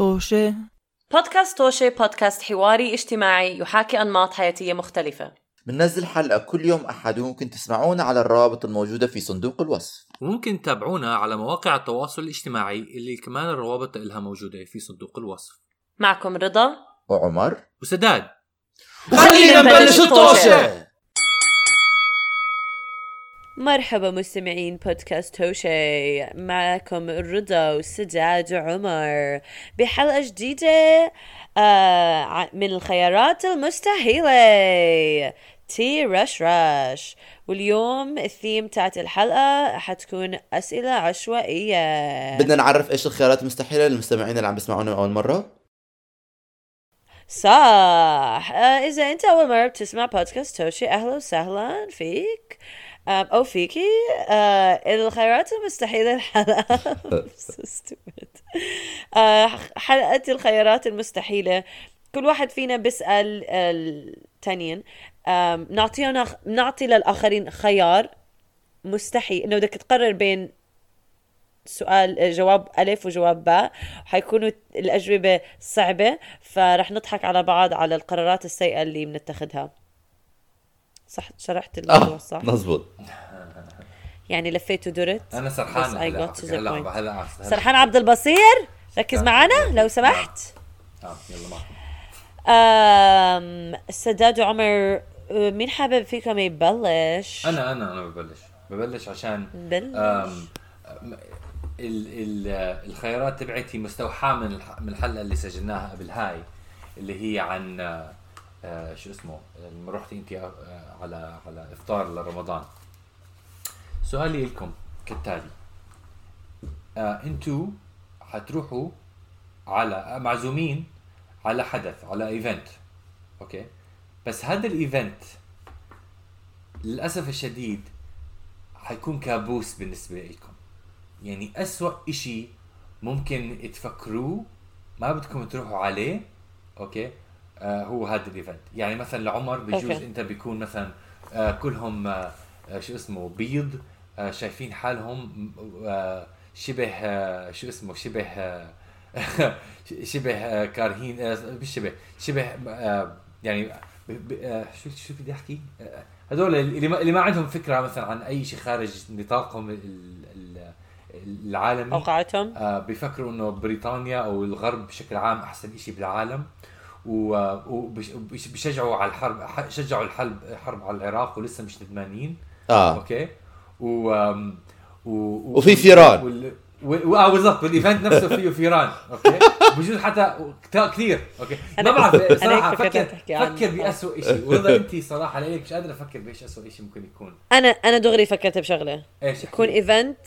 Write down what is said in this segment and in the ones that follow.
طوشة. بودكاست توشي بودكاست حواري اجتماعي يحاكي أنماط حياتية مختلفة. بننزل حلقة كل يوم أحد وممكن تسمعونا على الروابط الموجودة في صندوق الوصف. وممكن تتابعونا على مواقع التواصل الاجتماعي اللي كمان الروابط لها موجودة في صندوق الوصف. معكم رضا وعمر. وسداد. خلينا نبلش الطوشة. مرحبا مستمعين بودكاست هوشي. معكم رضا وسداد وعمر بحلقة جديدة آه من الخيارات المستحيلة. تي رش رش. واليوم الثيم تاعت الحلقة حتكون أسئلة عشوائية. بدنا نعرف إيش الخيارات المستحيلة للمستمعين اللي عم بيسمعونا أول مرة. صح. آه إذا أنت أول مرة بتسمع بودكاست توشي أهلا وسهلا فيك. أو فيكي. آه الخيارات المستحيلة الحلقة. آه حلقة الخيارات المستحيلة. كل واحد فينا بيسأل التانيين. نعطينا نعطي للآخرين خيار مستحيل. إنه بدك تقرر بين سؤال جواب ألف وجواب باء. حيكونوا الأجوبة صعبة. فرح نضحك على بعض على القرارات السيئة اللي بنتخذها. صح شرحت الموضوع آه صح؟ مزبوط يعني لفيت ودرت؟ أنا سرحان هلا سرحان عبد البصير؟ ركز نعم. معنا لو سمحت. آه يلا معكم. أم السداد وعمر مين حابب فيكم يبلش؟ أنا أنا أنا ببلش. ببلش عشان بلش. أم أم- ال ال الخيارات تبعتي مستوحاه من الح- من الحلقة اللي سجلناها قبل هاي اللي هي عن آه، آه، شو اسمه لما رحتي انت آه، على على إفطار لرمضان. سؤالي لكم كالتالي. آه أنتوا حتروحوا على معزومين على حدث على event. okay؟ بس هذا ال event للأسف الشديد حيكون كابوس بالنسبة لكم. يعني أسوأ إشي ممكن تفكروه ما بدكم تروحوا عليه okay؟ آه هو هذا ال event يعني مثلا لعمر بجوز. أنت بيكون مثلا آه كلهم آه آه، شو اسمه بيض آه شايفين حالهم آه شبه آه شو اسمه شبه آه شبه آه كارهين آه مش شبه شبه آه يعني آه شو شو بدي أحكي؟ آه هذول اللي ما, عندهم فكرة مثلا عن أي شيء خارج نطاقهم ال- ال- العالمي أوقعتهم؟ آه، بيفكروا إنه بريطانيا أو الغرب بشكل عام أحسن شيء بالعالم. وبيشجعوا على الحرب شجعوا الحرب حرب على العراق ولسه مش ندمانين آه. okay؟ و و و- وفي فيران. وال... و... آه بالضبط. وال event نفسه فيه فيران. okay؟ بجوز حتى كثير. أوكي؟ ما بعرف. صراحة هيك فكرت فكر. فكر باسوء شيء ورضا انت صراحة ليك مش قادر أفكر بإيش اسوء شيء ممكن يكون. أنا أنا دغري فكرت بشغلة. إيش؟ يكون. event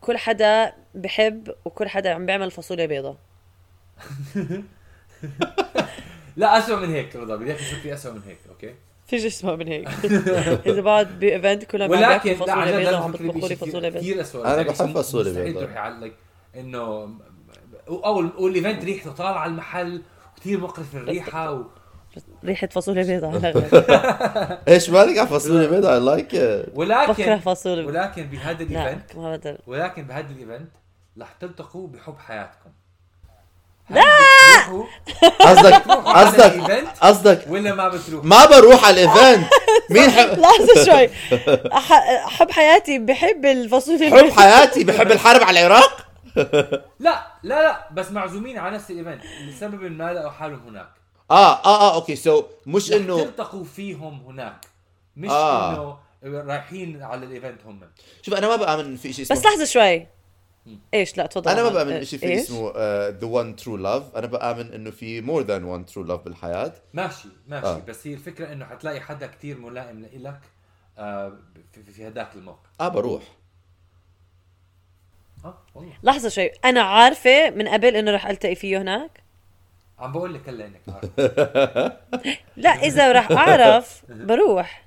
كل حدا بحب وكل حدا عم بيعمل فاصوليا بيضة. لا اسوء من هيك رضا بدي اياك تفكري اسوء من هيك أوكي؟ فيش اسمه من هيك. إذا بعد بايفنت كلهم عم ولكن لا عن فاصوليا جد لازم بشيء فاصوليا كثير بيضة. كثير اسوء أنا يعني بحب مستحيل فاصوليا مستحيل بيضاء. تروحي على إنه أو والايفنت ريحته طالعة على المحل كثير مقرف الريحة و... ريحة فاصوليا الأغلب. إيش مالك على فاصوليا بيضاء I like it. بكره ولكن فاصوليا ولكن بهذا لا الايفنت ولكن بهذا الايفنت رح تلتقوا بحب حياتكم. لا! قصدك قصدك قصدك ولا ما بتروحوا؟ ما بروح على ال event مين حب لحظة شوي. حب حياتي بحب الفاصوليا حب. حياتي بحب الحرب على العراق؟ لا لا لا. بس معزومين على نفس ال event لسبب ما لقوا حالهم هناك. آه آه آه okay. so مش انه تلتقوا فيهم هناك. مش آه. إنه رايحين على ال event هم. شوف أنا ما بآمن في شيء اسمه بس لحظة شوي. إيش؟ لا تفضل أنا ما. بأمن شيء في؟ اسمه the one true love أنا بأمن إنه في more than one true love بالحياة. ماشي ماشي. آه. آه. بس هي الفكرة إنه حتلاقي حدا كتير ملائم لإلك آه في, في, في هداك الموقع آه بروح. والله. لحظة شوي. أنا عارفة من قبل إنه رح ألتقي فيه هناك. عم بقول لك هلا إنك عارف. لا إذا رح أعرف بروح.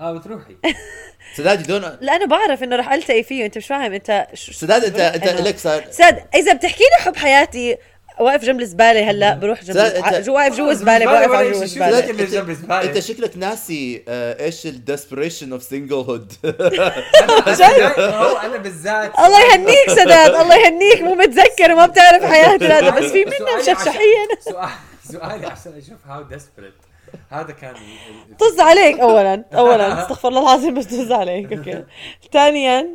آه بتروحي. سداد دون لأنه بعرف إنه رح ألتقي فيه أنت مش فاهم أنت ش- سداد انت أنت لك صار ساد إذا بتحكي لي حب حياتي واقف جنب الزبالة هلأ بروح جنب لا، جو واقف جوا الزبالة بوقف على جوا الزبالة؟ انت شكلك ناسي آه، إيش الديسبريشن اوف سنجل هود هو أنا بالذات الله يهنيك سداد الله يهنيك مو متذكر وما بتعرف حياتي هذا بس في منا مششحين سؤال سؤالي عشان أشوف how desperate هذا كان طز عليك اولا. اولا. استغفر الله العظيم بس طز عليك. okay. ثانيا.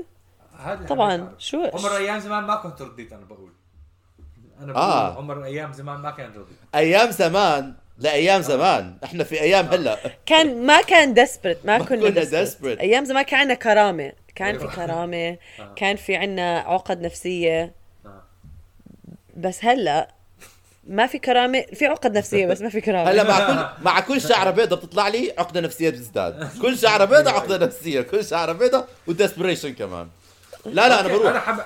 طبعاً،. شو- عمر أيام زمان ما كنت رديت أنا بقول. أنا بقول آه. عمر أيام زمان ما كان رديت. أيام زمان؟ لايام زمان. إحنا في أيام هلأ. كان ما كان desperate ما ما كنا desperate. أيام زمان كان عندنا كرامة. كان في أيوة. كرامة. آه. كان في عندنا عقد نفسية. آه. بس هلأ ما في كرامة في عقد نفسية بس ما في كرامة. هلا مع كل مع كل شعره بيضة بتطلع لي عقدة نفسية بتزداد. كل شعره بيضة عقدة نفسية كل شعره بيضة و desperation كمان. لا لا أنا أوكي، أنا بروح حب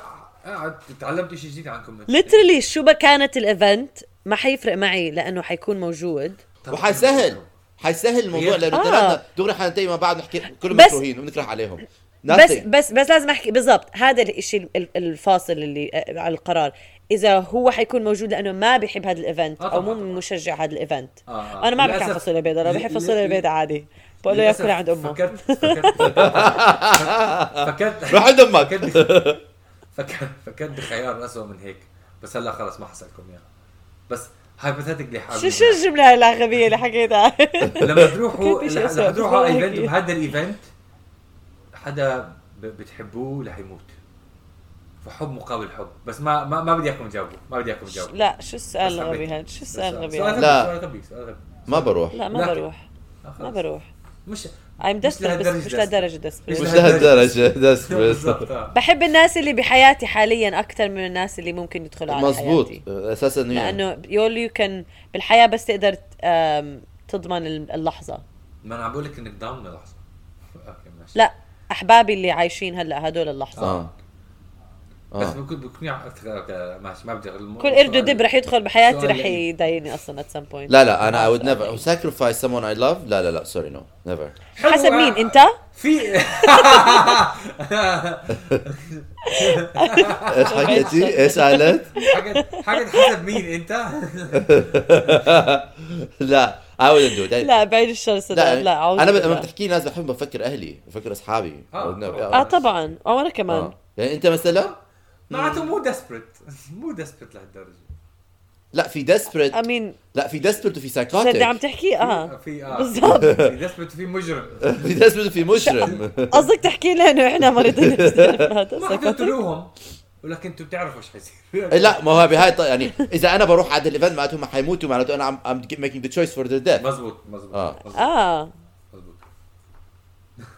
قاعد تعلمت شيء جديد عنكم literally شو ما كانت ال event ما حيفرق معي لأنه حيكون موجود. وحيسهل حيسهل الموضوع لأنه آه. آه. دغري حننتهي مع بعض نحكي كلهم بس- مكروهين وبنكره عليهم. بس Nothing. بس بس لازم احكي بالضبط هذا الشيء ال- الفاصل اللي آه، على القرار. إذا هو حيكون موجود لأنه ما بيحب هذا الإيفنت آه أو مو مشجع هذا ال event. آه، آه. أنا ما بحكي عن للأسف- فاصوليا بيضاء أنا بحب فاصوليا ل- بيضاء عادي. بقول له للأسف ياكل عند أمه. فكرت فكرت فكرت روح عند أمك. فكرت فكرت بخيار اسوء من هيك. بس هلا خلص ما حسألكم إياه. بس hypothetically شو شو الجملة هاي الغبية اللي حكيتها؟ لما تروحوا لما تروحوا على event. بهذا الايفنت حدا ب- بتحبوه رح يموت فحب مقابل حب. بس ما ما, ما بدي اياكم تجاوبوا ما بدي اياكم تجاوبوا لا شو السؤال الغبي. هذا شو السؤال الغبي هذا لا. سؤال غبي سؤال غبي. ما بروح. لا ما لكن- بروح. آه،. ما بروح. مش I'm مش desperate. بس لهالدرجة مش لهالدرجة desperate. مش بالضبط. آه. بحب الناس اللي بحياتي حاليا أكثر من الناس اللي ممكن يدخلوا على مزبوط حياتي أساسا يعني لأنه يقول يو كان بالحياة بس تقدر تضمن اللحظة. ما أنا عم بقول لك إنك ضامنه لحظه okay ماشي. لا أحبابي اللي عايشين هلأ هدول اللحظه بس آه بكون بكون ماشي ما بدي كل قرد ودب رح يدخل بحياتي رح. يضايقني أصلا at some point لا لا أنا I would never sacrifice someone I love لا لا لا sorry no never حسب آه، مين أنت في إيش حكيتي؟ إيش قالت؟ حاجة حسب مين أنت لا I wouldn't do that لا بعيد الشر صدق لا, لا أعوذ أنا. لما بتحكي ناس بحب بفكر أهلي بفكر أصحابي آه،. آه طبعا أو أنا كمان آه. يعني أنت مثلا معناته مو desperate مو desperate لهالدرجة. لا في desperate امين لا في desperate وفي صدق عم psychotic تحكي؟ آه. في آه بالضبط. في desperate في مجرم. في desperate وفي مجرم. قصدك تحكي لنا انه إحنا مريضين. ما حتقتلوهم ولكن أنتم بتعرفوا إيش حيصير. إيه لا ما هو بهاي الط- يعني إذا أنا بروح على ال event معناته هم حيموتوا معناته أنا I'm, I'm making the choice for their death. مزبوط مزبوط آه. مزبوط. آه. مزبوط.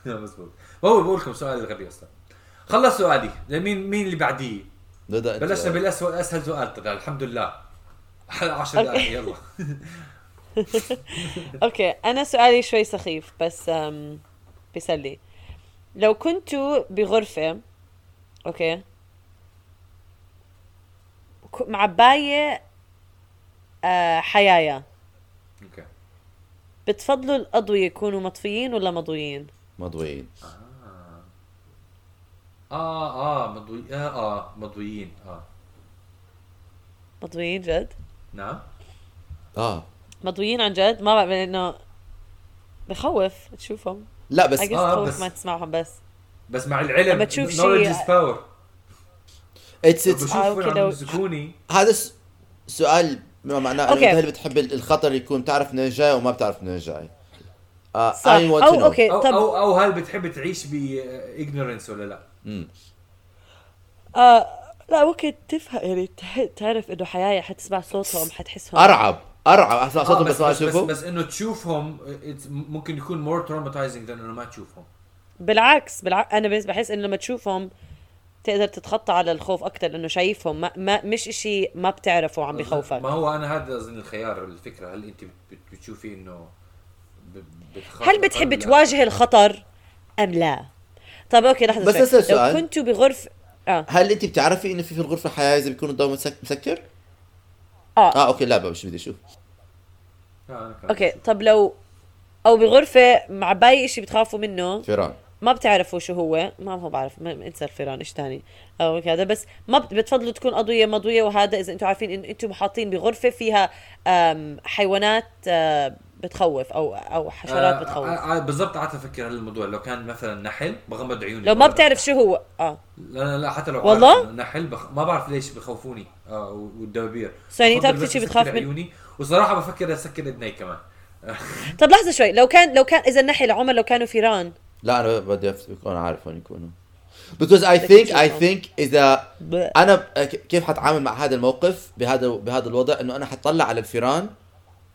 مزبوط. هو بقول لكم سؤال الغبي أصلا. خلص سؤالي. لمين مين اللي بعديه بلشنا بالاسود أسهل سؤال. طلع الحمد لله. 10 دقائق يلا. okay أنا سؤالي شوي سخيف بس بيسلي. لو كنتوا بغرفة أوكي معباية آه حيايا okay. بتفضلوا الأضوية يكونوا مطفيين ولا مضويين؟ مضويين. آه آه مضوي آه آه مضويين آه مضويين جد؟ نعم آه مضويين عن جد؟ ما بعرف لأنه بخوف تشوفهم لا بس I guess آه، تخوف بس- ما تسمعهم بس بس مع العلم لما تشوف شيء- knowledge is power it's it's بشوف آه، هذا س- سؤال ما معناه إنه. أنت هل بتحب ال- الخطر يكون بتعرف منين جاي وما بتعرف منين جاي آه صح I want to أو know. أوكي أو طب أو أو هل بتحب تعيش ب ignorance ولا لا؟ مم. آه لا ممكن تفهم يعني تح- تعرف إنه حيايا حتسمع صوتهم حتحسهم. أرعب أرعب أسمع آه صوتهم بس بس ما بس, بس, بس إنه تشوفهم ممكن يكون more traumatizing than إنه ما تشوفهم. بالعكس بالعكس أنا بس بحس إنه لما تشوفهم تقدر تتخطى على الخوف أكثر لأنه شايفهم. ما, ما مش إشي ما بتعرفه عم بخوفك. ما هو أنا هذا أظن الخيار الفكرة. هل أنت بت- بتشوفي إنه هل بتحب؟ تواجه الخطر أم لا؟ طب أوكي لحظة بس شوي. أسأل لو سؤال. كنتوا بغرفه آه هل انت بتعرفي إنه في في الغرفة حياه اذا بيكون الضوء مسك- مسكر؟ آه آه أوكي لا مش بدي أشوف آه، أوكي. طب لو أو بغرفة مع باقي إشي بتخافوا منه فيران ما بتعرفوا شو هو ما هو بعرف ما انسى الفيران إيش تاني أو هذا بس ما بت- بتفضلوا تكون اضويه مضويه وهذا إذا أنتم عارفين إن أنتم حاطين بغرفة فيها حيوانات آه، بتخوف أو أو حشرات بتخوف. آه، آه، بالضبط قعدت أفكر هالموضوع لو كان مثلا نحل بغمض عيوني. لو ما بتعرف شو هو آه. لا لا لا حتى لو والله؟ نحل بخ... ما بعرف ليش بخوفوني آه والدوابير. ثاني بفضل أكتر بس شي أسكر بتخاف من- عيوني. وصراحة بفكر اسكر اذني كمان. طب لحظة شوي لو كان لو كان إذا النحل عمر لو كانوا فيران لا أنا بدي اكون عارف وين يكونوا. Because I think I think إذا أنا كيف حتعامل مع هذا الموقف بهذا بهذا الوضع؟ إنه أنا حطلع على الفيران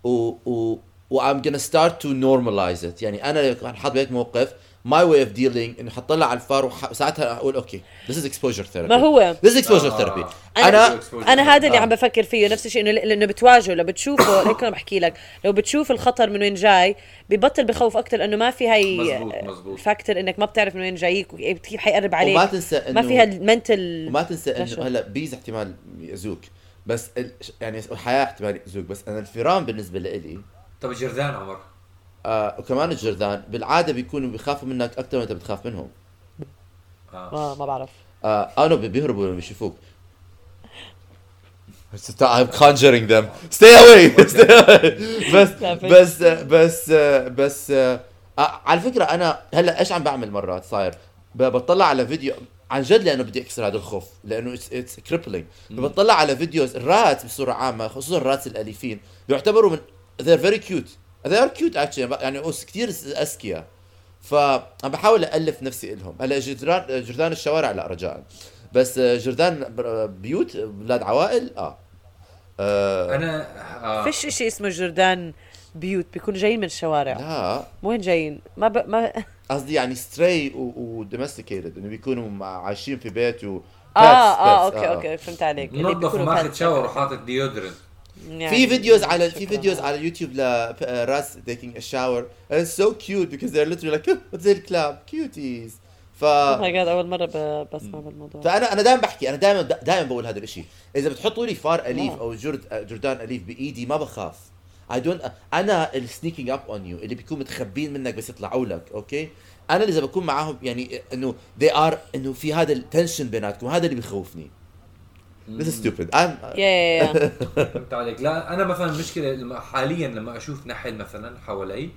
و و و I'm gonna start to normalize it. يعني أنا لو حاط بهيك موقف my way of dealing إنه حطلع على الفار وح- وساعتها أقول أوكي this is exposure therapy. ما هو؟ This is exposure آه. therapy أنا- أنا أنا هذا اللي آه. عم بفكر فيه نفس الشيء إنه لأنه بتواجهه. لو بتشوفه هيك أنا بحكي لك. لو بتشوف الخطر من وين جاي ببطل بخوف أكثر لأنه ما في هاي مزبوط، مزبوط. factor إنك ما بتعرف من وين جايك وكيف حيقرب عليك. وما تنسى إنه ما فيها mental وما تنسى. إنه هلأ bees احتمال يأذوك. بس ال... يعني الحياة احتمال يأذوك. بس أنا الفيران بالنسبة لإلي طب جردان عمر. آه وكمان الجردان بالعادة بيكونوا بيخافوا منك أكثر ما أنت بتخاف منهم. آه. ما ما بعرف. آه أنا بيهربوا لما يشوفوك. I'm conjuring them. Stay away. Stay away. بس بس بس بس آه، على فكرة أنا هلأ إيش عم بعمل مرات صاير؟ بطلع على فيديو عن جد لأنه بدي أكسر هذا الخوف لأنه it's crippling بطلع على videos ال rat بصورة عامة خصوصا ال rat الأليفين بيعتبروا من they're very cute. They are cute actually. يعني كثير اذكياء فعم بحاول الف نفسي إلهم. هلأ جردان جردان الشوارع لا رجاء. بس جردان بيوت أولاد عوائل؟ آه, آه. أنا آه. فيش شيء اسمه جردان بيوت بيكونوا جايين من الشوارع. لا. وين جايين. ما ب... ما قصدي يعني stray و domesticated إنه بيكونوا عايشين في بيت و آه آه pets، أوكي أوكي فهمت عليك. اللي منظف بيكونوا وماخذ. شاور وحاطط deodorant يعني في videos على في. videos على يوتيوب ل rats taking a shower. And it's so cute because they're literally like زي الكلاب cuties. ف oh my God أول مرة ب... بسمع بالموضوع. فانا أنا دائما بحكي أنا دائما دائما بقول هذا الشيء إذا بتحطوا لي فار أليف. أو جرد جردان أليف بإيدي ما بخاف. I don't أنا ال sneaking up on you اللي بيكون متخبين منك بس يطلعوا لك أوكي أنا إذا بكون معاهم يعني إنه they are إنه في هذا ال tension بيناتكم هذا اللي بخوفني This is stupid. I'm يا يا يا فهمت عليك. لا أنا مثلا المشكلة لما حاليا لما أشوف نحل مثلا حوالي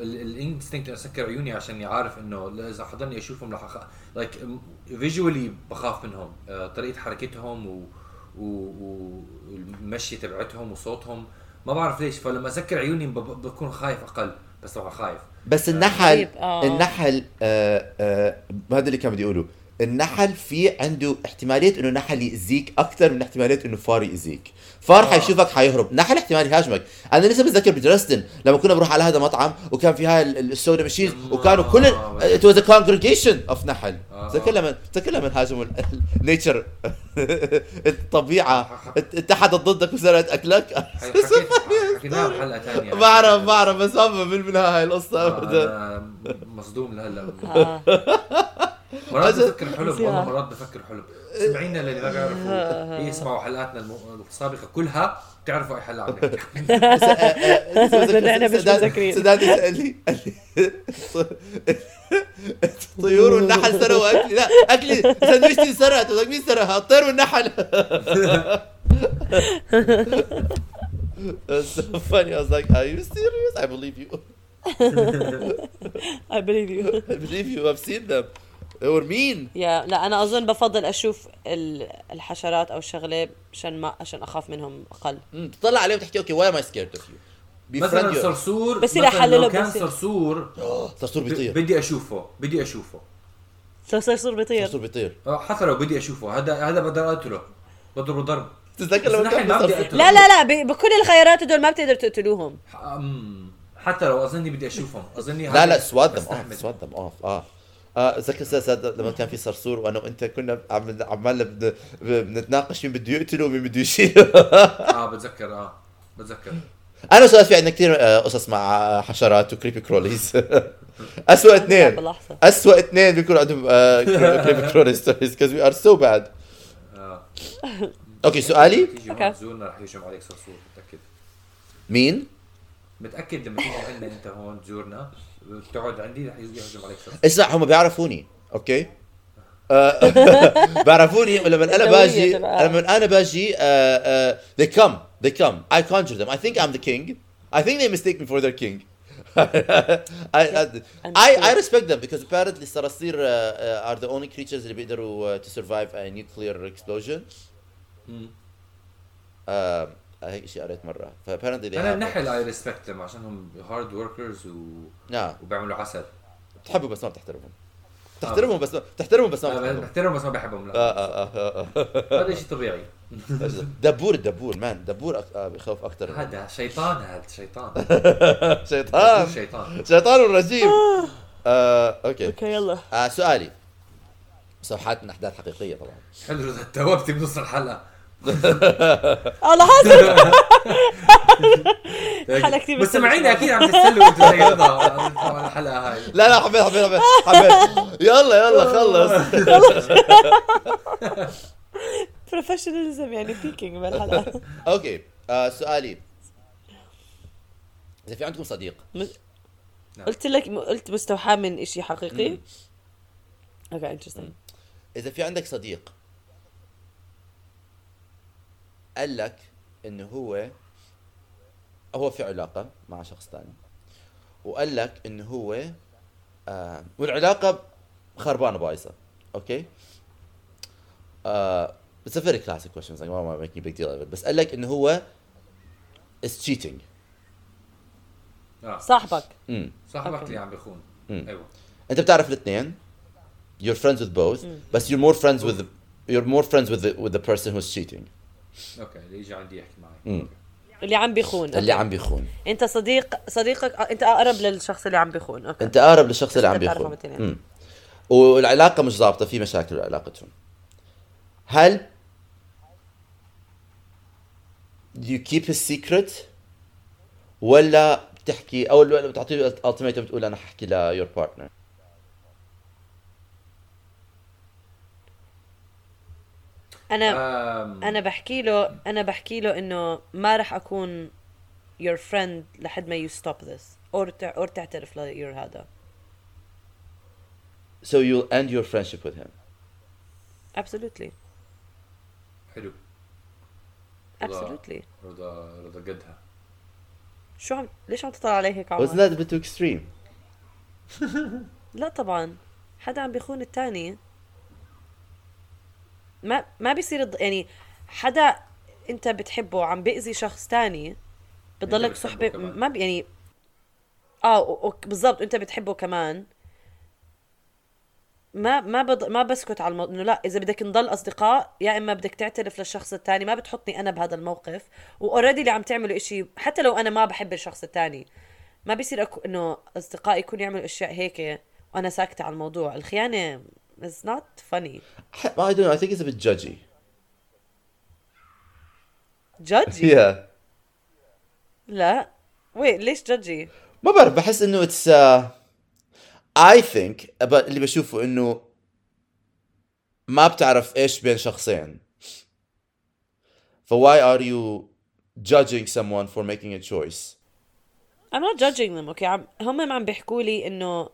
ال instinct أسكر عيوني عشان عارف إنه إذا حضرني أشوفهم رح. like visually بخاف منهم. آه، طريقة حركتهم و و- والمشي تبعتهم وصوتهم. ما بعرف ليش. فلما أسكر عيوني بكون خايف أقل. بس طبعا خايف بس النحل آه. النحل آه آه هذا اللي كان بدي أقوله. النحل في عنده احتمالية إنه نحل يأذيك أكثر من احتمالية إنه فار يأذيك. فار آه. حيشوفك حيهرب. نحل احتمال يهاجمك. أنا لسه بتذكر بدرستن لما كنا بنروح على هذا مطعم وكان في هاي ال- ال- soda machines وكانوا كل آه. it was a congregation of نحل. آه. تذكر لما تذكر لما هاجموا ال nature الطبيعة. اتحدت ضدك وسرقت أكلك. حكيناها بحلقه ثانية بعرف بعرف بس ما من منها هاي القصة. ابدا أنا مصدوم لهلا. آه. مرات. بفكر حلم والله مرات بفكر حلم سمعينا للي ما بيعرفوا يسمعوا حلقاتنا السابقة كلها بتعرفوا أي حلقة عم نحكي مش مذاكرين. سداد قال لي قال لي الطيور والنحل سرقوا أكلي لا أكلي سندويشتي انسرقت قلت لك مين سرقها الطير والنحل It's so funny. I was like, "Are you serious? I believe you. I believe you I believe you. I've seen them. They were mean. يا لا أنا أظن بفضل أشوف ال- الحشرات أو الشغله عشان ما عشان أخاف منهم أقل مم. تطلع عليهم تحكي أوكي why am I scared of you? مثلا. صرصور بس لو كان صرصور صرصور ب- بيطير بدي أشوفه بدي أشوفه صرصور صرصور بيطير صرصور بيطير آه، حتى لو بدي أشوفه هذا هذا بقدر أقتله بضربه ضرب تتذكر بس لما نحن كان ما بدي صرصور- أقتله. لا لا لا ب- بكل الخيارات هدول ما بتقدر تقتلوهم حتى لو أظني بدي أشوفهم أظني لا هذا لا سواد بستحمل. أوف سواد دم أوف آه آه ذكر ساد لما كان في صرصور وأنا وأنت كنا عم عمالنا بن- بنتناقش مين بده يقتله ومين بده يشيله. آه بتذكر آه بتذكر. أنا سؤال في عندنا كثير آه، قصص مع آه، حشرات و creepy crawlies اسوء اثنين. اسوء اثنين بيكون عندهم creepy crawlies stories because we are so bad. آه. أوكي سؤالي؟ تزورنا رح يهجم عليك صرصور متأكد؟ مين؟ متأكد لما تيجي عندنا أنت هون تزورنا تقعد عندي رح يهجم عليك شخص اسمع هم بيعرفوني أوكي آه، بيعرفوني لما أنا باجي. لما أنا باجي آه، آه، they come they come I conjure them I think I'm the king I think they mistake me for their king I, I, I, I respect them because apparently الصراصير uh, uh, are the only creatures اللي بيقدروا uh, to survive a nuclear explosion uh, هيك شيء قريت مرة. ف apparently they أنا النحل اي respect لهم عشانهم hard workers و... نعم. وبيعملوا عسل. بتحبوا بس ما بتحترمهم. بتحترمهم بس ما بتحترمهم بس ما بحترمهم بس ما بحبهم لا. آه آه آه آه. هذا شيء طبيعي. دبور الدبور مان دبور آه، بخوف أكثر هذا شيطان هذا شيطان. شيطان. شيطان. شيطان الرجيم. آه، أوكي. أوكي يلا. آه، سؤالي. صفحات من أحداث حقيقية طبعا. حلو إذا توبتي بنص الحلقة. آه لاحظت؟ حلقة كتير مستمعين أكيد عم تتسلوا زي هذا على الحلقة هاي. لا لا حبيت حبيت حبيت حبيت. يلا يلا خلص. professionalism يعني peaking بالحلقة. أوكي آه، سؤالي. إذا في عندكم صديق. قلت لك قلت مستوحاة من شيء حقيقي. أوكي interesting إذا في عندك صديق قال لك انه هو هو في علاقه مع شخص ثاني وقال لك انه هو آه والعلاقه خربانه بايظه أوكي آه It's a very classic question. It's like, why am I making a big deal of it? بس قال لك انه هو is cheating. آه. صاحبك امم صاحبك اللي عم بيخون. أيوه انت بتعرف الاثنين you're friends with both بس you're more friends with the, you're more friends with the with the person who's cheating أوكي اللي يجي عندي يحكي معي. اللي عم بيخون اللي أوكي. عم بيخون أنت صديق صديقك أنت أقرب للشخص اللي عم بيخون أوكي أنت أقرب للشخص اللي عم بيخون الاثنين. مم. والعلاقة مش ظابطه في مشاكل بعلاقتهم هل you keep a secret ولا بتحكي أو ولا بتعطيه ultimatum بتقول أنا ححكي ل your أنا أم، أنا بحكي له أنا بحكي له إنه ما راح أكون your friend لحد ما you stop this. Or or تعترف ل your هذا. So you'll end your friendship with him. Absolutely. حلو. absolutely. رضا رضا قدها شو عم ليش عم تطلع علي هيك wasn't عمر؟ that a bit too extreme? لا طبعا. حدا عم بيخون التاني. ما ما بيصير يعني حدا انت بتحبه عم بيأذي شخص تاني بتضلك كمان. ما ب- يعني آه بالضبط انت بتحبه كمان ما ما بض... ما بسكت على الموضوع إنه لا إذا بدك نضل أصدقاء يا إما بدك تعترف للشخص الثاني ما بتحطني أنا بهذا الموقف واوريدي اللي عم تعمله إشي حتى لو أنا ما بحب الشخص الثاني ما بيصير أكو إنه اصدقائي يكونوا يعملوا أشياء هيك وأنا ساكتة على الموضوع الخيانة is not funny I don't know I think it's a bit judgy جادجي yeah لا وين ليش جادجي ما بعرف بحس انه اتس اي ثينك اللي بشوفه انه ما بتعرف ايش بين شخصين ف why are you judging someone for making a choice I'm not judging them اوكي عم هم عم بيحكوا لي انه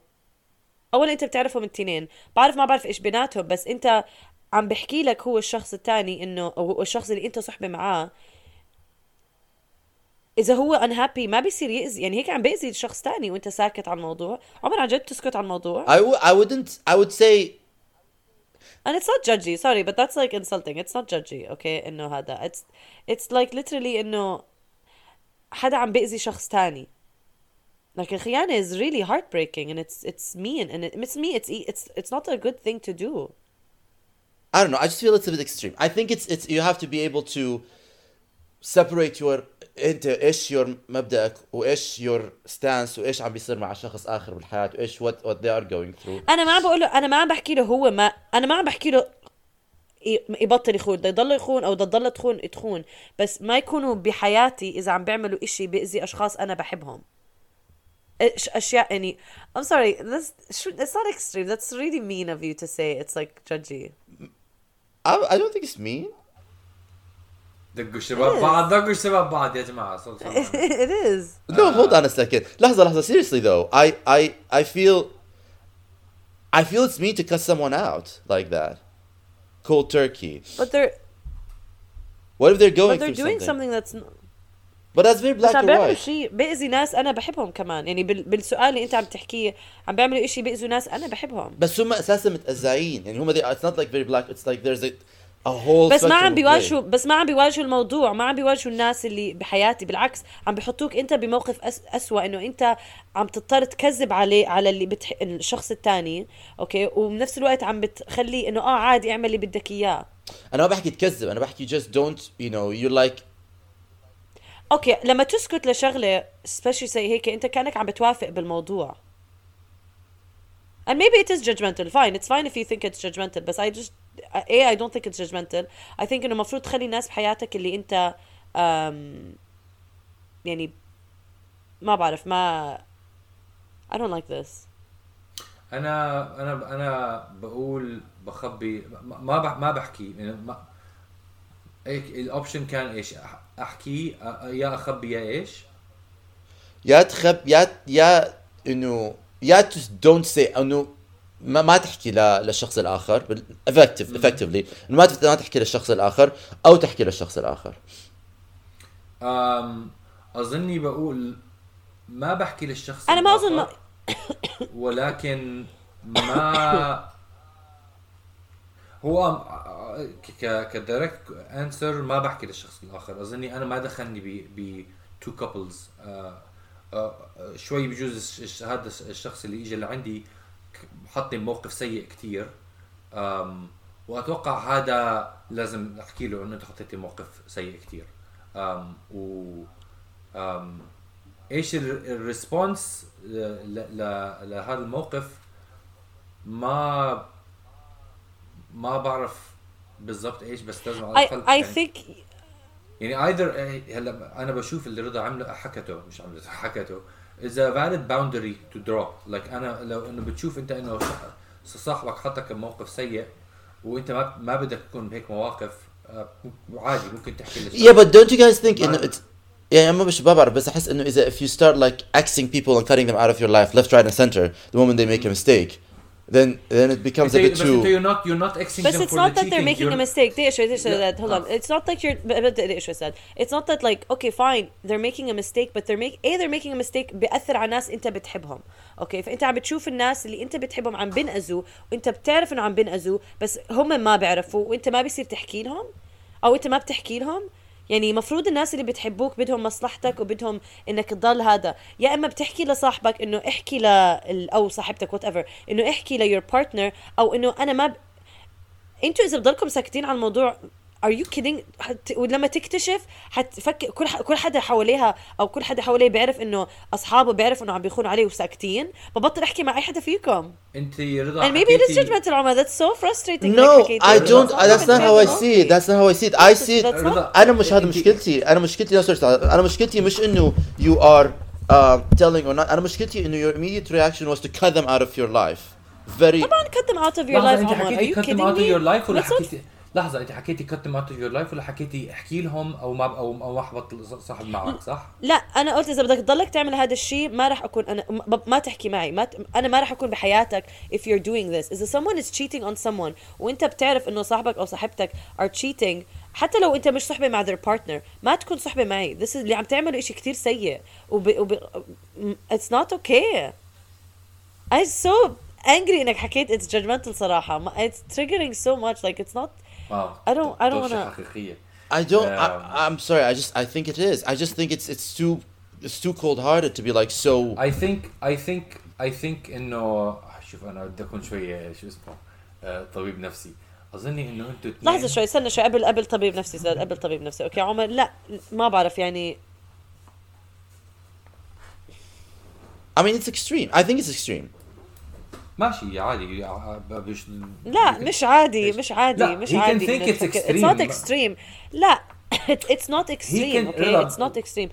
اولا أنت بتعرفهم التنين. بعرف ما بعرف إيش بيناتهم بس أنت عم بحكي لك هو الشخص الثاني إنه أو الشخص اللي أنت صحبة معاه. إذا هو unhappy ما بيصير يأذي يعني هيك عم بيأذي شخص تاني وأنت ساكت على الموضوع. عمر عن جد تسكت على الموضوع؟ I, w- I wouldn't I would say and it's not judgy sorry but that's like insulting. It's not judgy okay إنه هذا. It's it's like literally إنه حدا عم بيأذي شخص تاني like الخيانة is really heartbreaking and it's it's mean and it, it's me it's it's it's not a good thing to do I don't know I just feel it's a bit extreme I think it's it's you have to be able to separate your انت إيش your مبدأك وايش your stance وايش عم بيصير مع شخص اخر بالحياة وايش what what they are going through أنا ما عم بقول له أنا ما عم بحكي له هو ما أنا ما عم بحكي له يبطل يخون بده يضل يخون أو بده تضل تخون تخون بس ما يكونوا بحياتي اذا عم بيعملوا اشي بيأذي اشخاص أنا بحبهم اشياء يعني I'm sorry this شو it's not extreme that's really mean of you to say it's like judgy I, I don't think it's mean دقوا شباب بعض دقوا شباب بعض يا جماعه صوت صوت. it is. No, hold on a second. لحظة لحظة. Seriously though, I I I feel I feel it's mean to cuss someone out like that. Cold turkey. But they're What if they're going but they're through doing something? something that's But that's very بس black عم and بيعملوا white. شيء بيأذي ناس أنا بحبهم كمان. يعني بال... بالسؤال اللي أنت عم تحكيه عم بيعملوا إشي بيأذوا ناس أنا بحبهم. بس هم أساسا متأذعين. يعني هم they, it's not like very black it's like there's a, بس ما عم بيواجهوا. بس ما عم بيواجهوا الموضوع ما عم بيواجهوا الناس اللي بحياتي. بالعكس عم بحطوك أنت بموقف أس... أسوأ إنه أنت عم تضطر تكذب عليه على اللي بتح... الشخص الثاني أوكي؟ وبنفس الوقت عم بتخليه إنه آه عادي اعمل اللي بدك إياه. أنا ما بحكي تكذب أنا بحكي just don't you know you're like أوكي لما تسكت لشغلة سبيشلي زي هيك أنت كأنك عم بتوافق بالموضوع. And maybe it is judgmental. Fine it's fine if you think it's judgmental بس I just A I don't think it's judgmental. I think إنه المفروض تخلي ناس بحياتك اللي أنت um, يعني ما بعرف ما I don't like this. أنا أنا أنا بقول بخبي ما ما بح- ما بحكي يعني ما الاوبشن كان إيش؟ أح- أحكي يا اخبي يا إيش؟ يا تخب يا يا إنه يا don't say إنه ما ما تحكي ل- للشخص الآخر effectively. إنه ما ما تحكي للشخص الآخر أو تحكي للشخص الآخر. أم أظني بقول ما بحكي للشخص أنا ما أظن ولكن ما هو ك direct answer ما بحكي للشخص الآخر. أظني أنا ما دخلني ب ب two couples شوي بجوز هذا الش- الشخص اللي اجى لعندي حطني بموقف سيء كتير. أم وأتوقع هذا لازم أحكي له إنه أنت حطيتني موقف سيء كتير. أم و أم إيش ال- ال response لهذا الموقف؟ ما ما بعرف بالضبط إيش بس لازم على I, الأقل I يعني- think يعني either هلا أنا بشوف اللي رضا عمله حكته مش عمله حكته. Is a valid boundary to draw. Like أنا لو إنه بتشوف أنت إنه صاحبك حطك بموقف سيء وأنت ما ما بدك تكون بهيك مواقف آه، عادي ممكن تحكي للشخص Yeah but don't you guys think إنه it's يعني ما مش ما بعرف بس أحس إنه اذا if you start like axing people and cutting them out of your life left right and center the moment they make a mistake then then it becomes a انت bit بس انت too you're not you're not exing But them it's for not the that they're cheating. making a You're- mistake. دقيقة شوي دقيقة شوي لا، that hold on. آه. It's not like you're بدي دقيقة شوي sad. It's not that like okay fine they're making a mistake but they're make A they're making a mistake بيأثر على ناس أنت بتحبهم. اوكي فأنت عم بتشوف الناس اللي أنت بتحبهم عم بنأذوا وأنت بتعرف إنه عم بنأذوا بس هم ما بيعرفوا وأنت ما بيصير تحكي لهم أو أنت ما بتحكي لهم يعني مفروض الناس اللي بتحبوك بدهم مصلحتك وبدهم إنك تضل هذا. يا إما بتحكي لصاحبك إنه احكي ل أو صاحبتك whatever إنه احكي ل your partner أو إنه أنا ما ب... أنتوا إذا بضلكم ساكتين على الموضوع are you kidding ولما تكتشف حتفكر كل ح... كل حدا حواليها أو كل حدا حواليه بيعرف انه اصحابه بيعرف انه عم بيخونوا عليه وساكتين ببطل احكي مع اي حدا فيكم انت رضا and maybe it is judgmental عمر that's so frustrating no حكيتي. I don't that's not how I see it that's not how I see it I see it أنا مش هذا مشكلتي أنا مشكلتي. أنا مشكلتي مش انه you are uh, telling or not أنا مشكلتي انه your immediate reaction was to cut them out of your life very طبعا cut them out of your life عمر are you cut them kidding out of me your life ولا That's not لحظة انت حكيتي cut them out of your life ولا حكيتي احكي لهم أو ما أو ما احبط صاحب معك صح؟ لا أنا قلت إذا بدك تضلك تعمل هذا الشيء ما راح أكون أنا ما, تحكي معي ما. أنا ما راح أكون بحياتك if you're doing this. إذا someone is cheating on someone وأنت بتعرف إنه صاحبك أو صاحبتك are cheating حتى لو أنت مش صحبة مع their partner ما تكون صحبة معي. This is اللي عم تعمله شيء كتير سيء. وب... وب... it's not okay. I'm so angry إنك حكيت it's judgmental صراحة. it's triggering so much. Like it's not واو I don't- I don't طوشة wanna- حقيقية I don't. Um, I, I'm sorry. I just. I think it is. I just think it's. It's too. It's too cold-hearted to be like so. I think I think I think انه شوف انا بدي اكون شوي شو اسمه آه، طبيب نفسي اظني انه انتوا اثنين لحظة شوي استنى شوي قبل قبل طبيب نفسي زاد قبل طبيب نفسي اوكي عمر لا ما بعرف يعني I mean, it's extreme. I think it's extreme. ماشي عادي بش لا مش عادي؟ مش عادي لا, مش he can عادي think it's extreme. it's not extreme لا It- it's not extreme okay رضا، it's not extreme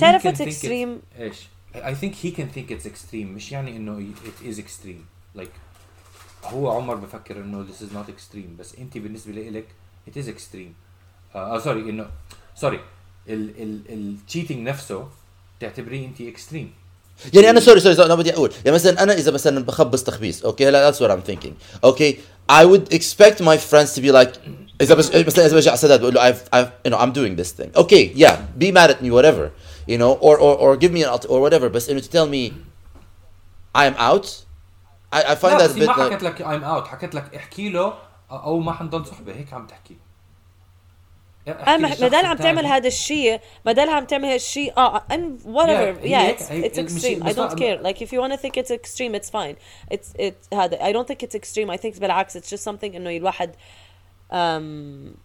تعرف what's extreme إيش I think he can think it's extreme مش يعني انه it is extreme like هو عمر بفكر انه this is not extreme بس انت بالنسبة لإلك it is extreme آه sorry انه sorry ال cheating نفسه تعتبريه انت extreme يعني انا سوري سوري انا بدي اقول يعني مثلا انا اذا مثلا بخبص تخبيص اوكي هلا that's what I'm thinking اوكي I would expect my friends to be like اذا بس مثلا اذا بجي على سداد بقول له I've, I've you know I'm doing this thing okay yeah be mad at me whatever you know or or or give me an alt- or whatever بس انه to tell me I am out I, I find لا that بس a هي bit ما like, حكت لك ايم اوت حكت لك احكي له او ما حنضل صحبه هيك عم تحكي احكي انا للشخص ما دام عم تعمل التاني. هذا الشيء ما دام عم تعمل هالشيء اه I'm whatever Yeah, yeah, هي it's, هيك- it's هي- مش- extreme I بس don't ما- care like if you want to think it's extreme it's fine it's it هذا I don't think it's extreme I think بالعكس it's just something انه الواحد um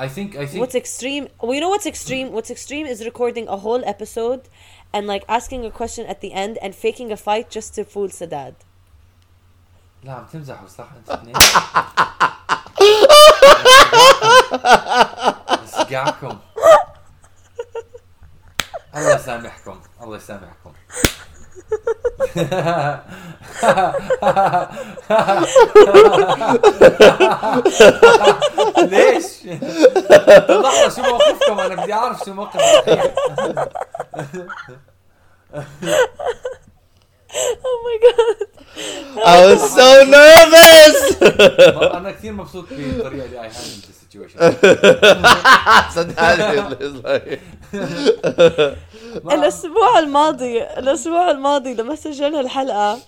I think I think what's extreme well you know what's extreme what's extreme is recording a whole episode and like asking a question at the end and faking a fight just to fool Sadad لا عم تمزحوا صح انت اسقعكم الله يسامحكم الله يسامحكم. ليش؟ لحظة شو موقفكم؟ أنا بدي أعرف شو موقف oh my god. I was so nervous. أنا كثير مبسوط بالطريقة اللي. صدقني it's like- الأسبوع الماضي الأسبوع الماضي لما سجلنا الحلقة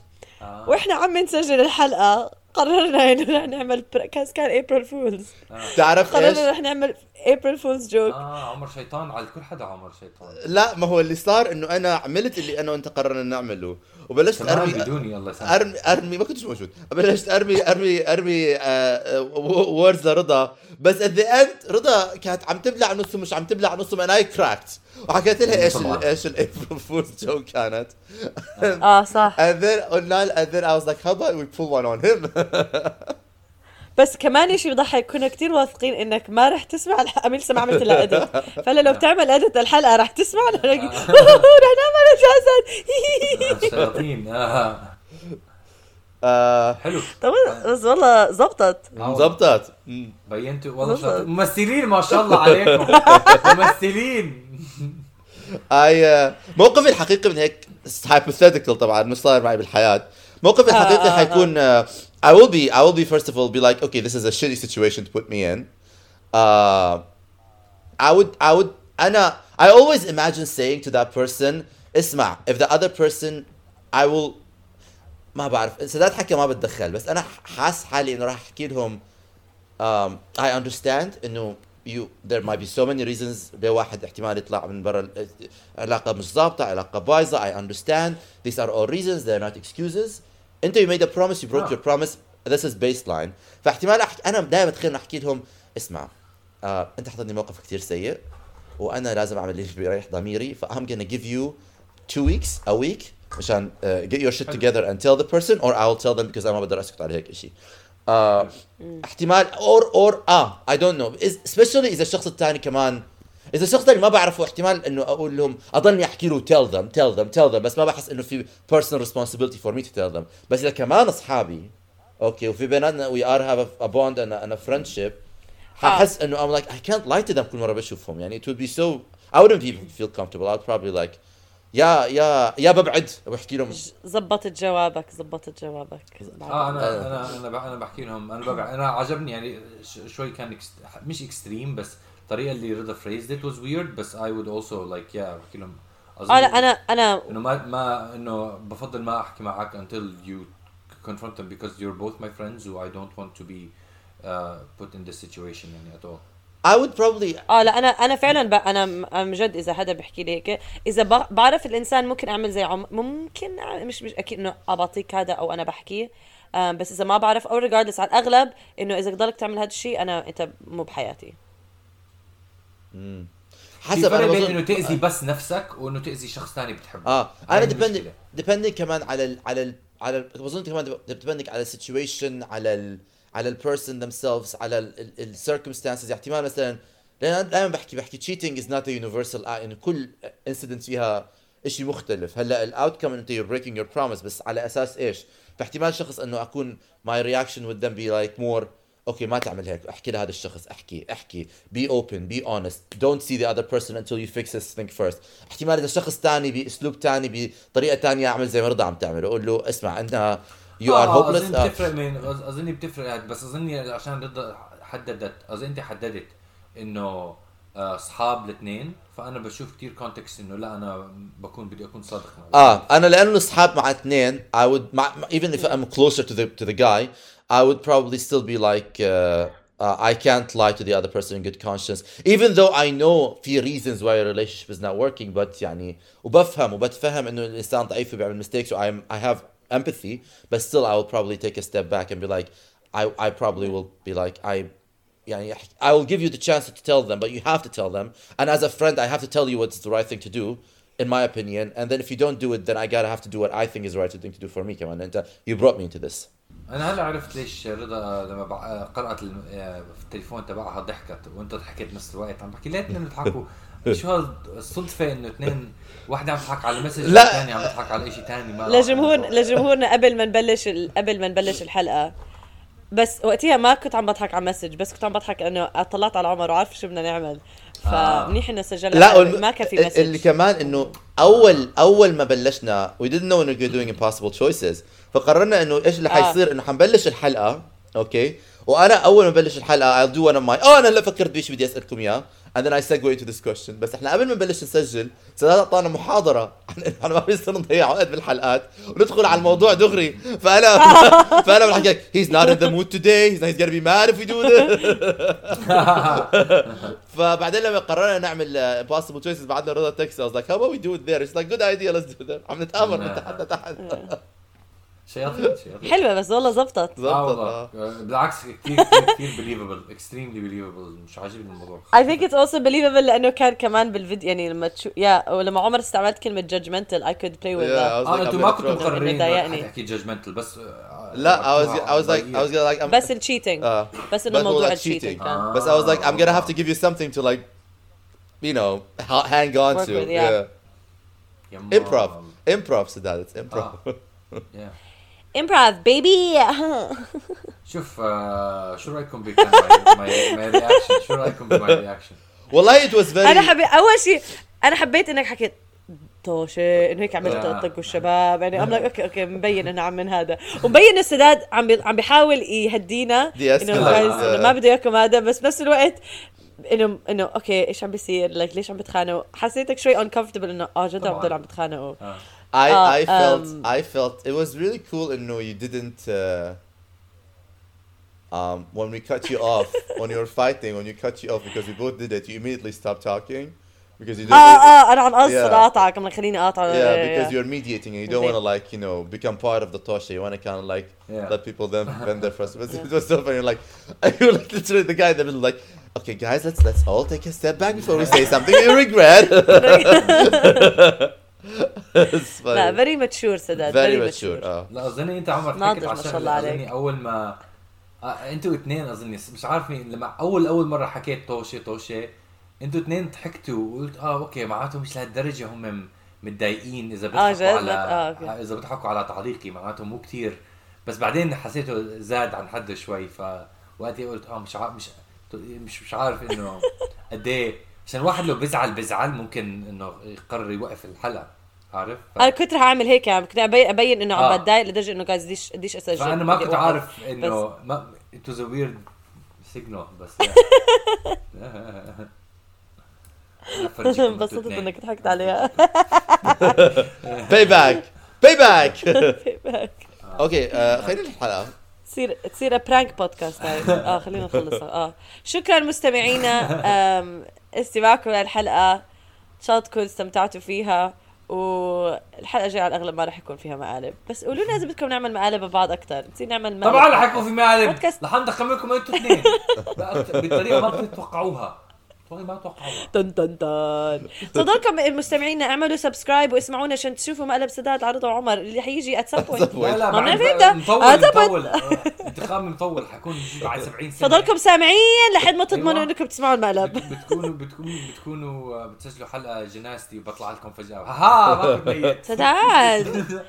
آه. وإحنا عم نسجل الحلقة قررنا إنه رح نعمل بركاز كان ابريل فولز تعرف إيش؟ قررنا رح نعمل April Fools joke آه عمر شيطان. على كل حدا عمر شيطان. لا ما هو اللي صار إنه أنا عملت اللي أنا وأنت قررنا نعمله. وبلشت ارمي بدوني الله ارمي ارمي ما كنتش موجود. بلشت ارمي ارمي أرمي ووردز لرضا. بس ات ذا اند رضا كانت عم تبلع نصه مش عم تبلع نصه أنا اي كراكت وحكيت لها إيش. ال- إيش الابريل فولز جو كانت. آه صح. And then قلنا and then I was like how about we pull one on him? بس كمان شيء بضحك كنا كتير واثقين إنك ما رح تسمع الحلقة لسه ما عملت لها ادت فلا لو بتعمل ادت الحلقة رح تسمع. رح نعمل اجازات الشياطين آه. آه، حلو. طب بس والله زبطت. زبطت. مم. بينتوا. والله. شاطر ممثلين ما شاء الله عليكم. ممثلين. اي آه، موقفي الحقيقي من هيك hypothetical طبعا مش صاير معي بالحياة. موقفي الحقيقي آه، آه، حيكون I will be I will be first of all be like okay this is a shitty situation to put me in uh, I would I would أنا I always imagine saying to that person اسمع if the other person I will ما بعرف سداد حكى ما بتدخل بس انا حاس حالي انه راح احكي لهم um, I understand انه you there might be so many reasons ليه واحد احتمال يطلع من برا ال- علاقة مش ظابطة علاقة بايظة I understand these are all reasons they're not excuses انت you made a promise you broke your promise this is baseline فاحتمال أحكي أنا دائما تخيل أحكي لهم اسمع آه، أنت حطيتني موقف كثير سيء وأنا لازم أعمل اللي بيريح ضميري ف I'm gonna give you two weeks a week مشان uh, get your shit together and tell the person or I'll tell them because أنا ما بقدر أسكت على هيك شيء آه، احتمال or or آه uh, I don't know. Especially إذا الشخص الثاني كمان إذا الشخص الثاني ما بعرفه احتمال إنه أقول لهم اضلني احكي له tell them tell them tell them بس ما بحس إنه في personal responsibility for me to tell them. بس إذا كمان أصحابي أوكي وفي بيناتنا we are have a, a bond and a, and a friendship ححس إنه I'm like I can't lie to them كل مرة بشوفهم. يعني it would be so I wouldn't even feel comfortable. I'd probably like يا يا يا ببعد وبحكي لهم. زبطت جوابك زبطت جوابك. آه أنا أنا أنا أنا بحكي لهم أنا ببع أنا عجبني يعني ش- شوي كان مش اكستريم بس الطريقة اللي رضا phrased it was weird بس I would also like yeah بحكي لهم. آه لا أنا أنا إنه ما ما إنه بفضل ما أحكي معك until you confront them because you're both my friends who I don't want to be uh, put in this situation يعني at all. I would probably آه لا أنا أنا فعلا ب... أنا من جد إذا حدا بيحكي لي هيك إذا ب... بعرف الإنسان ممكن أعمل زي عم... ممكن أعمل- مش مش أكيد إنه بعطيك هذا أو أنا بحكيه آم بس إذا ما بعرف أو ريجاردلس على الأغلب إنه إذا ضلك تعمل هذا الشيء أنا أنت مو بحياتي. حسب أنا بين إنه تأذي بس نفسك وإنه تأذي شخص ثاني بتحبه. آه هاي أنا depending كمان على ال على ال على ال بظن كمان depending على ال situation على ال على ال person themselves على ال circumstances. احتمال مثلا لأن أنا دائما بحكي بحكي cheating is not a universal act. انه كل incident فيها شيء مختلف. هلأ ال outcome انت you're breaking your promise بس على أساس إيش؟ فاحتمال شخص إنه أكون my reaction with them be like more أوكي ما تعمل هيك. أحكي لهذا الشخص. أحكي أحكي. Be open. Be honest. Don't see the other person until you fix this thing first. احتمال اذا شخص تاني بأسلوب تاني بطريقة تانية. أعمل زي ما رضا عم تعمل أقول له اسمع انت are آه، hopeless. أظن. بتفرق من أظن بتفرق بس أظن عشان رضا حددت. أظن أنت حددت إنه آه، أصحاب الاثنين. فأنا بشوف كثير كونتكست إنه لا أنا بكون بدي أكون صادق معه. آه أنا لأنه اصحاب مع اثنين I would مع, even if I'm closer to the to the guy I would probably still be like uh, uh, I can't lie to the other person in good conscience even though I know في reasons why a relationship is not working but يعني وبفهم وبتفهم انه الانسان ضعيف وبيعمل mistakes so I'm I have empathy but still I will probably take a step back and be like I I probably will be like I يعني I will give you the chance to tell them but you have to tell them and as a friend I have to tell you what's the right thing to do in my opinion and then if you don't do it then I gotta have to do what I think is the right thing to do for me كمان انت you brought me into this أنا هلا عرفت ليش رضا لما بع- قرأت في التليفون تبعها ضحكت وانت ضحكت نفس الوقت. عم بحكي ليه اثنين بيضحكوا؟ شو هالصدفه إنه اثنين واحدة عم تضحك على message لا. والثانية عم تضحك على شيء ثاني ما لجمهور لجمهورنا قبل ما نبلش قبل ما نبلش الحلقة. بس وقتها ما كنت عم بضحك على message بس كنت عم بضحك إنه طلعت على عمر وعارف شو بدنا نعمل. فمنيح إنه سجلنا لا. والم... ما كان في message. اللي كمان إنه اول أول ما بلشنا we didn't know انه we're doing impossible choices. فقررنا إنه إيش اللي آه. حيصير إنه حنبلش الحلقة أوكي وأنا أول ما بلش الحلقة I'll do one of my آه أنا هلا فكرت بيش بدي أسألكم إياه. And then I segue into this question بس إحنا قبل ما نبلش نسجل سداد اعطانا محاضره عن إنه إحنا ما بيصير نضيع وقت بالحلقات وندخل على الموضوع دغري فانا فانا بحكي لك he's not in the mood today he's, he's gonna be mad if we do this فبعدين لما قررنا نعمل uh, impossible choices بعدنا رضا was like how about we do it there it's like good idea let's do that عم نتآمر من تحت لتحت شياطين شياطين. حلوة بس والله زبطت. آه زبطت والله. آه. آه، بالعكس كثير كثير believable extremely believable مش عاجبني الموضوع. I think it's also believable لأنه كان كمان بالفيديو يعني لما تشوف يا ولما عمر استعملت كلمة judgmental I could play with Yeah, I that. was آه I'm ما كنتوا مقررين ضايقني. إنه حتحكي judgmental بس آه، لا I was I was like I was gonna like I'm, بس ال cheating آه. بس إنه هو موضوع ال cheating cheating. بس I was like I'm gonna have to give you something to like you know ha- hang on to. yeah. improv. improv سداد it's improv. آه. Yeah. improv baby! شوف آه، شو رأيكم بكان my my reaction شو رأيكم ب my reaction والله it was very أنا حبيت أول شيء أنا حبيت إنك حكيت طوشة إنه هيك عملت لا. طقوا الشباب يعني ام أوكي أوكي مبين إنه عم من هذا. ومبين السداد عم بي عم بيحاول يهدينا De-escalate, إنه ما بده اياكم هذا بس بنفس الوقت انه إنه أوكي إيش عم بيصير؟ like ليش عم بتخانقوا؟ حسيتك شوي uncomfortable إنه آه جد عم بتخانقوا. I Uh, I felt um, I felt it was really cool انه you didn't uh, um when we cut you off when you were fighting when you cut you off because we both did it you immediately stopped talking because you didn't اه اه انا عم قصد Yeah. اقاطعك عم خليني اقاطع yeah because you're mediating and you don't Okay. want to like you know become part of the tosha you want to kind of like Yeah. let people then vent their frustration it was so funny you're like you were like literally the guy that was like okay guys let's let's all take a step back before we say something you regret it's funny. لا very mature سداد mature mature آه لا اظني أنت عمر ناضج ما شاء الله عليك. اظني أول ما آه أنتوا اثنين اظني مش عارف مين لما أول أول مرة حكيت طوشة طوشة أنتوا اثنين ضحكتوا وقلت آه أوكي معناته مش لهالدرجة هم متضايقين إذا بيضحكوا جد؟ على آه، أوكي. آه إذا بيضحكوا على تعليقي معناته مو كتير بس بعدين حسيته زاد عن حده شوي فوقتها قلت آه مش عارف مش مش مش عارف إنه قد إيه عشان الواحد لو بزعل بزعل ممكن إنه يقرر يوقف الحلقة عارف؟ ف- أنا كنت رح أعمل هيك يعني كنت ابين, أبين إنه عم آه. بتضايق لدرجة إنه جايز قديش قديش أسجل فأنا ما كنت. عارف إنه ما it was a weird signal بس انبسطت إنك ضحكت عليها. Payback. Payback. أوكي آه، خلينا الحلقة. تصير تصير prank podcast هاي آه خلينا نخلصها. آه. شكرا مستمعينا. آم، استماعكم للحلقه إن شاء الله تكونوا استمتعتوا فيها والحلقة الجاية على الأغلب ما رح يكون فيها مقالب. بس قولوا لنا إذا بدكم نعمل مقالب ببعض أكثر نصير نعمل مقالب. طبعا رح يكون في مقالب. بودكاست. رح ندخل لكم أنتوا اثنين. بطريقة ما بتتوقعوها. والله ما توقعوها تن تن تن صدقكم المستمعين اعملوا subscribe واسمعونا عشان تشوفوا مقلب سداد عرض وعمر اللي حيجي at some point لا لا ما إمتى. مطول آه، طبعاً. مطول حكون بعد 70 سنة. فضلكم سامعين لحد ما تضمنوا أيوة. إنكم تسمعوا المقلب. بت- بتكونوا بتكونوا بتكونوا آه، بتسجلوا حلقة جنازتي وبطلع لكم فجأة. ها ما ميت. سداد.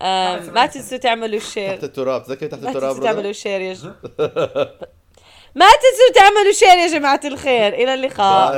آه، ما تنسوا تعملوا تحت ال share التراب. تذكر تحت ما التراب تنسوا تعملوا؟ ال share يا ما تنسوا تعملوا share يا جماعة الخير إلى اللقاء.